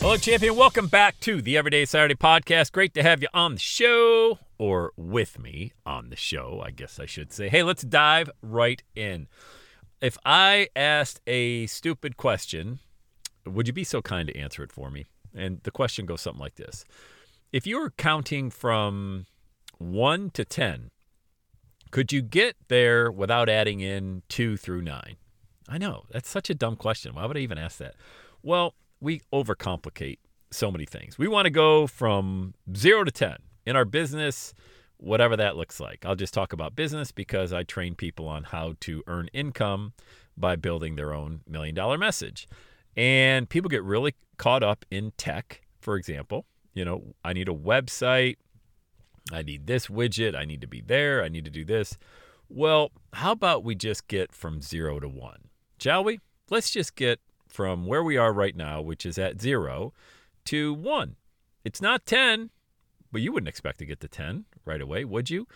Hello, champion. Welcome back to the Everyday Saturday podcast. Great to have you on the show or with me on the show, I guess I should say. Hey, let's dive right in. If I asked a stupid question, would you be so kind to answer it for me? And the question goes something like this If you were counting from one to 10, could you get there without adding in two through nine? I know, that's such a dumb question. Why would I even ask that? Well, we overcomplicate so many things. We want to go from zero to 10 in our business, whatever that looks like. I'll just talk about business because I train people on how to earn income by building their own million dollar message. And people get really caught up in tech, for example. You know, I need a website, I need this widget, I need to be there, I need to do this. Well, how about we just get from zero to one? Shall we? Let's just get from where we are right now, which is at zero, to one. It's not 10, but you wouldn't expect to get to 10 right away, would you?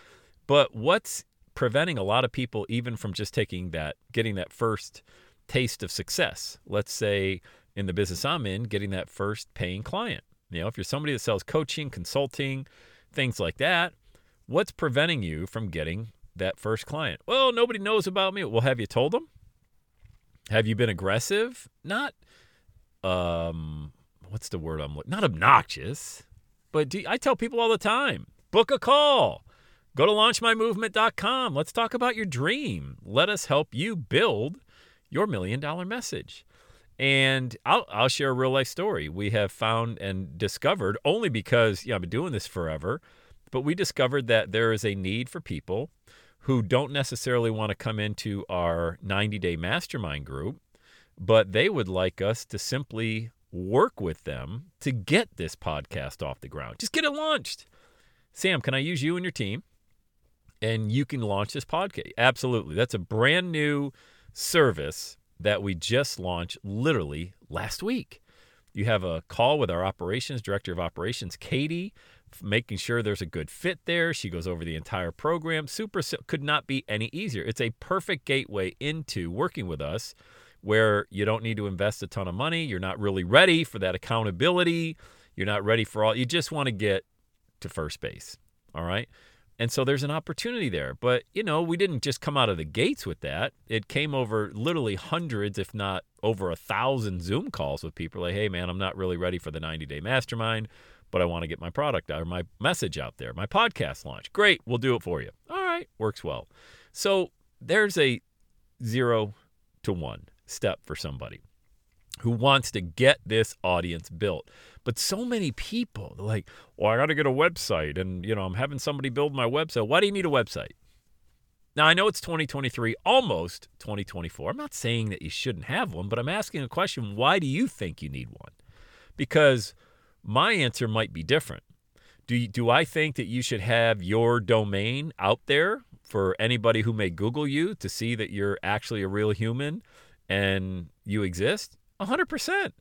But what's preventing a lot of people even from just taking that, getting that first taste of success? Let's say in the business I'm in, getting that first paying client. You know, if you're somebody that sells coaching, consulting, things like that, what's preventing you from getting that first client? Well, nobody knows about me. Well, have you told them? Have you been aggressive? Not, um, what's the word I'm looking? Not obnoxious, but do, I tell people all the time: book a call. Go to launchmymovement.com. Let's talk about your dream. Let us help you build your million dollar message. And I'll, I'll share a real life story. We have found and discovered only because yeah, I've been doing this forever, but we discovered that there is a need for people who don't necessarily want to come into our 90 day mastermind group, but they would like us to simply work with them to get this podcast off the ground. Just get it launched. Sam, can I use you and your team? And you can launch this podcast. Absolutely. That's a brand new service that we just launched literally last week. You have a call with our operations director of operations, Katie, making sure there's a good fit there. She goes over the entire program. Super could not be any easier. It's a perfect gateway into working with us where you don't need to invest a ton of money. You're not really ready for that accountability. You're not ready for all. You just want to get to first base. All right. And so there's an opportunity there. But, you know, we didn't just come out of the gates with that. It came over literally hundreds, if not over a thousand Zoom calls with people like, hey, man, I'm not really ready for the 90 day mastermind but I want to get my product or my message out there, my podcast launch. Great, we'll do it for you. All right, works well. So there's a zero to one step for somebody who wants to get this audience built. But so many people, like, well, I got to get a website and, you know, I'm having somebody build my website. Why do you need a website? Now, I know it's 2023, almost 2024. I'm not saying that you shouldn't have one, but I'm asking a question why do you think you need one? Because my answer might be different. Do, you, do I think that you should have your domain out there for anybody who may Google you to see that you're actually a real human and you exist? 100%.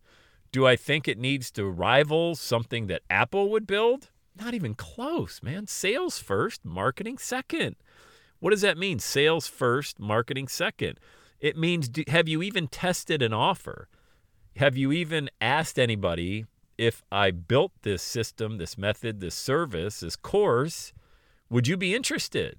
Do I think it needs to rival something that Apple would build? Not even close, man. Sales first, marketing second. What does that mean? Sales first, marketing second. It means have you even tested an offer? Have you even asked anybody if I built this system, this method, this service, this course, would you be interested?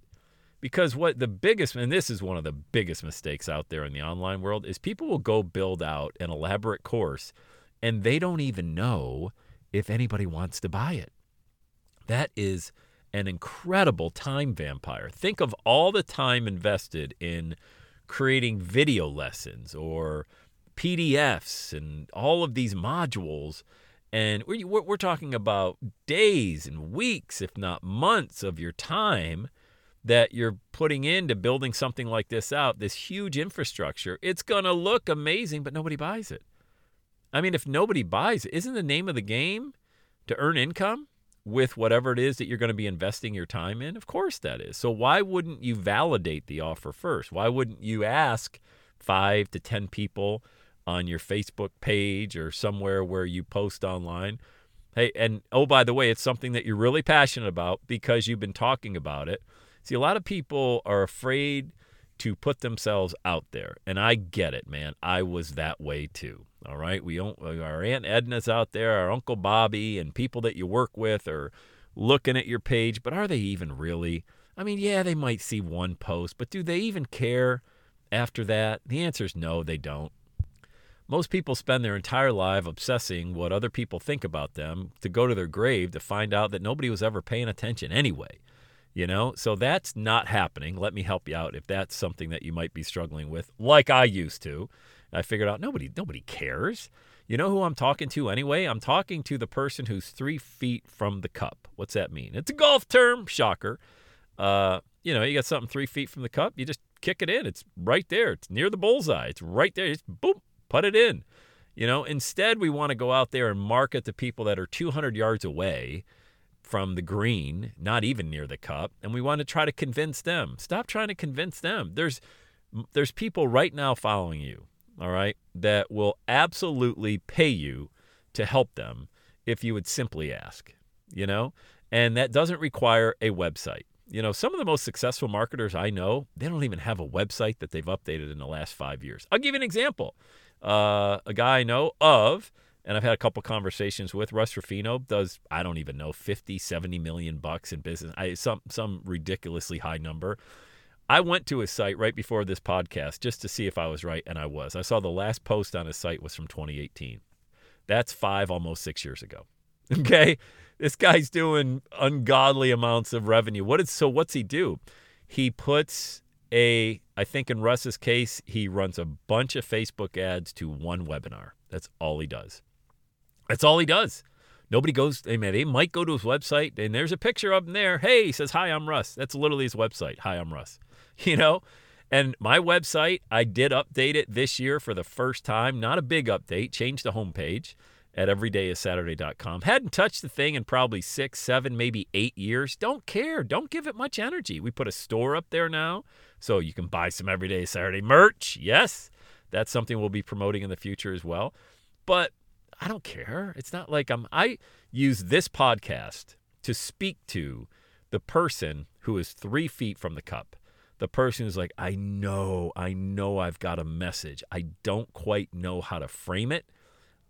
Because what the biggest, and this is one of the biggest mistakes out there in the online world, is people will go build out an elaborate course and they don't even know if anybody wants to buy it. That is an incredible time vampire. Think of all the time invested in creating video lessons or PDFs and all of these modules. And we're, we're talking about days and weeks, if not months, of your time that you're putting into building something like this out, this huge infrastructure. It's going to look amazing, but nobody buys it. I mean, if nobody buys it, isn't the name of the game to earn income with whatever it is that you're going to be investing your time in? Of course that is. So why wouldn't you validate the offer first? Why wouldn't you ask five to 10 people on your Facebook page or somewhere where you post online? Hey, and oh, by the way, it's something that you're really passionate about because you've been talking about it. See, a lot of people are afraid to put themselves out there, and I get it, man. I was that way too. All right, we don't. Our Aunt Edna's out there, our Uncle Bobby, and people that you work with are looking at your page, but are they even really? I mean, yeah, they might see one post, but do they even care after that? The answer is no, they don't. Most people spend their entire life obsessing what other people think about them to go to their grave to find out that nobody was ever paying attention anyway. You know, so that's not happening. Let me help you out if that's something that you might be struggling with, like I used to. I figured out nobody nobody cares. You know who I'm talking to anyway? I'm talking to the person who's three feet from the cup. What's that mean? It's a golf term, shocker. Uh, you know, you got something three feet from the cup, you just kick it in. It's right there. It's near the bullseye. It's right there. It's boom, put it in. You know, instead we want to go out there and market to people that are 200 yards away from the green, not even near the cup, and we want to try to convince them. Stop trying to convince them. There's there's people right now following you, all right, that will absolutely pay you to help them if you would simply ask, you know? And that doesn't require a website. You know, some of the most successful marketers I know, they don't even have a website that they've updated in the last five years. I'll give you an example. Uh, a guy I know of and I've had a couple conversations with. Russ Ruffino does I don't even know 50 70 million bucks in business. I some some ridiculously high number. I went to his site right before this podcast just to see if I was right and I was. I saw the last post on his site was from 2018 that's 5 almost 6 years ago. Okay? This guy's doing ungodly amounts of revenue. What is so what's he do? He puts a I think in Russ's case he runs a bunch of Facebook ads to one webinar that's all he does that's all he does. Nobody goes, they, may, they might go to his website and there's a picture of him there. Hey, he says, Hi, I'm Russ. That's literally his website. Hi, I'm Russ. You know? And my website, I did update it this year for the first time. Not a big update, changed the homepage at everydayissaturday.com. Hadn't touched the thing in probably six, seven, maybe eight years. Don't care. Don't give it much energy. We put a store up there now so you can buy some Everyday Saturday merch. Yes, that's something we'll be promoting in the future as well. But I don't care. It's not like I'm I use this podcast to speak to the person who is three feet from the cup. The person who's like, I know, I know I've got a message. I don't quite know how to frame it.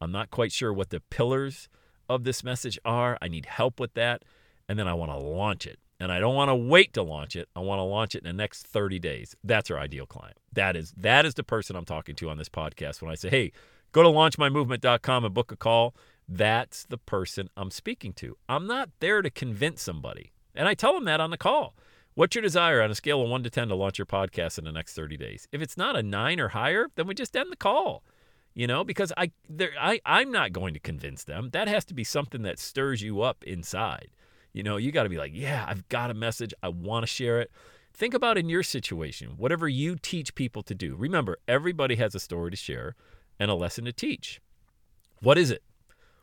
I'm not quite sure what the pillars of this message are. I need help with that. And then I want to launch it. And I don't want to wait to launch it. I want to launch it in the next 30 days. That's our ideal client. That is that is the person I'm talking to on this podcast when I say, "Hey, Go to launchmymovement.com and book a call. That's the person I'm speaking to. I'm not there to convince somebody. And I tell them that on the call. What's your desire on a scale of 1 to 10 to launch your podcast in the next 30 days? If it's not a 9 or higher, then we just end the call. You know, because I there, I I'm not going to convince them. That has to be something that stirs you up inside. You know, you got to be like, "Yeah, I've got a message. I want to share it." Think about in your situation, whatever you teach people to do. Remember, everybody has a story to share and a lesson to teach. What is it?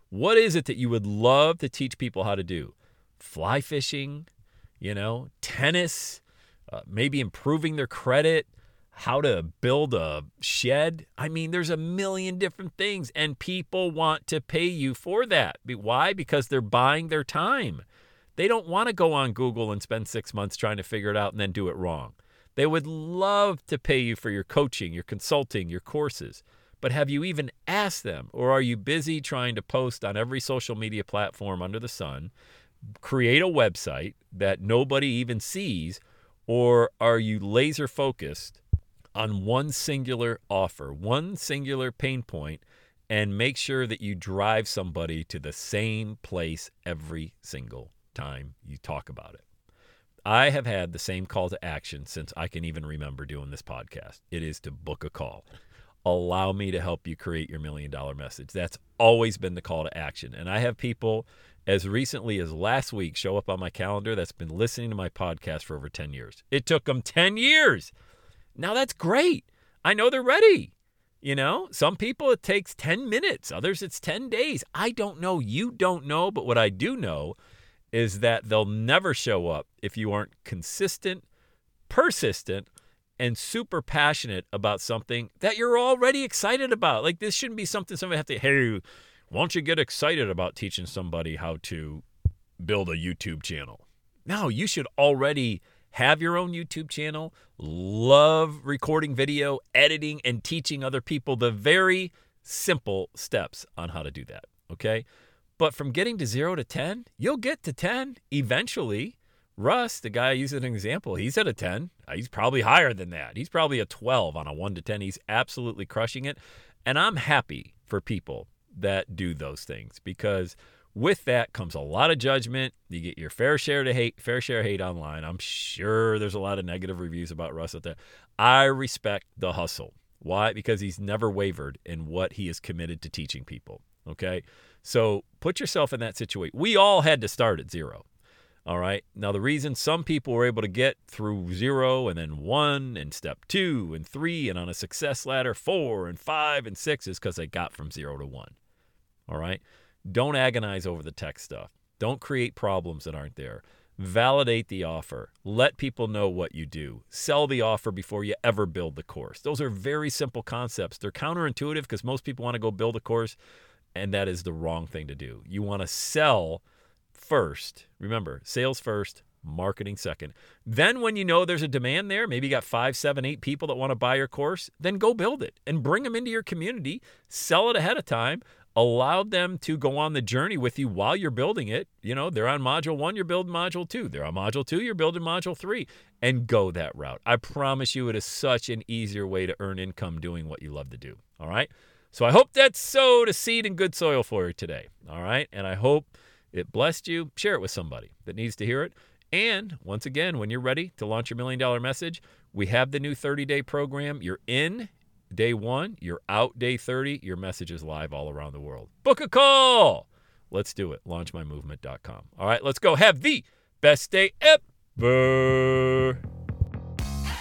What is it that you would love to teach people how to do? Fly fishing, you know, tennis, uh, maybe improving their credit, how to build a shed. I mean, there's a million different things, and people want to pay you for that. Why? Because they're buying their time. They don't want to go on Google and spend six months trying to figure it out and then do it wrong. They would love to pay you for your coaching, your consulting, your courses. But have you even asked them? Or are you busy trying to post on every social media platform under the sun, create a website that nobody even sees? Or are you laser focused on one singular offer, one singular pain point, and make sure that you drive somebody to the same place every single time you talk about it? I have had the same call to action since I can even remember doing this podcast. It is to book a call. Allow me to help you create your million dollar message. That's always been the call to action. And I have people as recently as last week show up on my calendar that's been listening to my podcast for over 10 years. It took them 10 years. Now that's great. I know they're ready. You know, some people it takes 10 minutes, others it's 10 days. I don't know. You don't know. But what I do know is that they'll never show up if you aren't consistent, persistent, and super passionate about something that you're already excited about. Like this shouldn't be something somebody have to, hey, why don't you get excited about teaching somebody how to build a YouTube channel? No, you should already have your own YouTube channel, love recording video, editing, and teaching other people the very simple steps on how to do that. Okay. But from getting to zero to 10, you'll get to 10 eventually. Russ, the guy I use as an example, he's at a 10. Uh, he's probably higher than that. He's probably a 12 on a 1 to 10. He's absolutely crushing it. And I'm happy for people that do those things because with that comes a lot of judgment. You get your fair share to hate, fair share hate online. I'm sure there's a lot of negative reviews about Russ out there. I respect the hustle. Why? Because he's never wavered in what he is committed to teaching people. Okay. So put yourself in that situation. We all had to start at zero. All right. Now, the reason some people were able to get through zero and then one and step two and three and on a success ladder, four and five and six is because they got from zero to one. All right. Don't agonize over the tech stuff. Don't create problems that aren't there. Validate the offer. Let people know what you do. Sell the offer before you ever build the course. Those are very simple concepts. They're counterintuitive because most people want to go build a course and that is the wrong thing to do. You want to sell first. Remember, sales first, marketing second. Then, when you know there's a demand there, maybe you got five, seven, eight people that want to buy your course, then go build it and bring them into your community. Sell it ahead of time. Allow them to go on the journey with you while you're building it. You know, they're on module one, you're building module two. They're on module two, you're building module three, and go that route. I promise you, it is such an easier way to earn income doing what you love to do. All right. So I hope that sowed a seed in good soil for you today. All right. And I hope it blessed you. Share it with somebody that needs to hear it. And once again, when you're ready to launch your million dollar message, we have the new 30 day program. You're in day one, you're out day 30. Your message is live all around the world. Book a call. Let's do it. Launchmymovement.com. All right, let's go. Have the best day ever.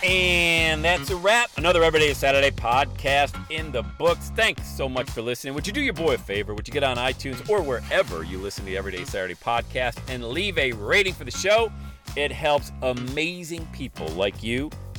And that's a wrap. Another Everyday Saturday podcast in the books. Thanks so much for listening. Would you do your boy a favor? Would you get on iTunes or wherever you listen to the Everyday Saturday podcast and leave a rating for the show? It helps amazing people like you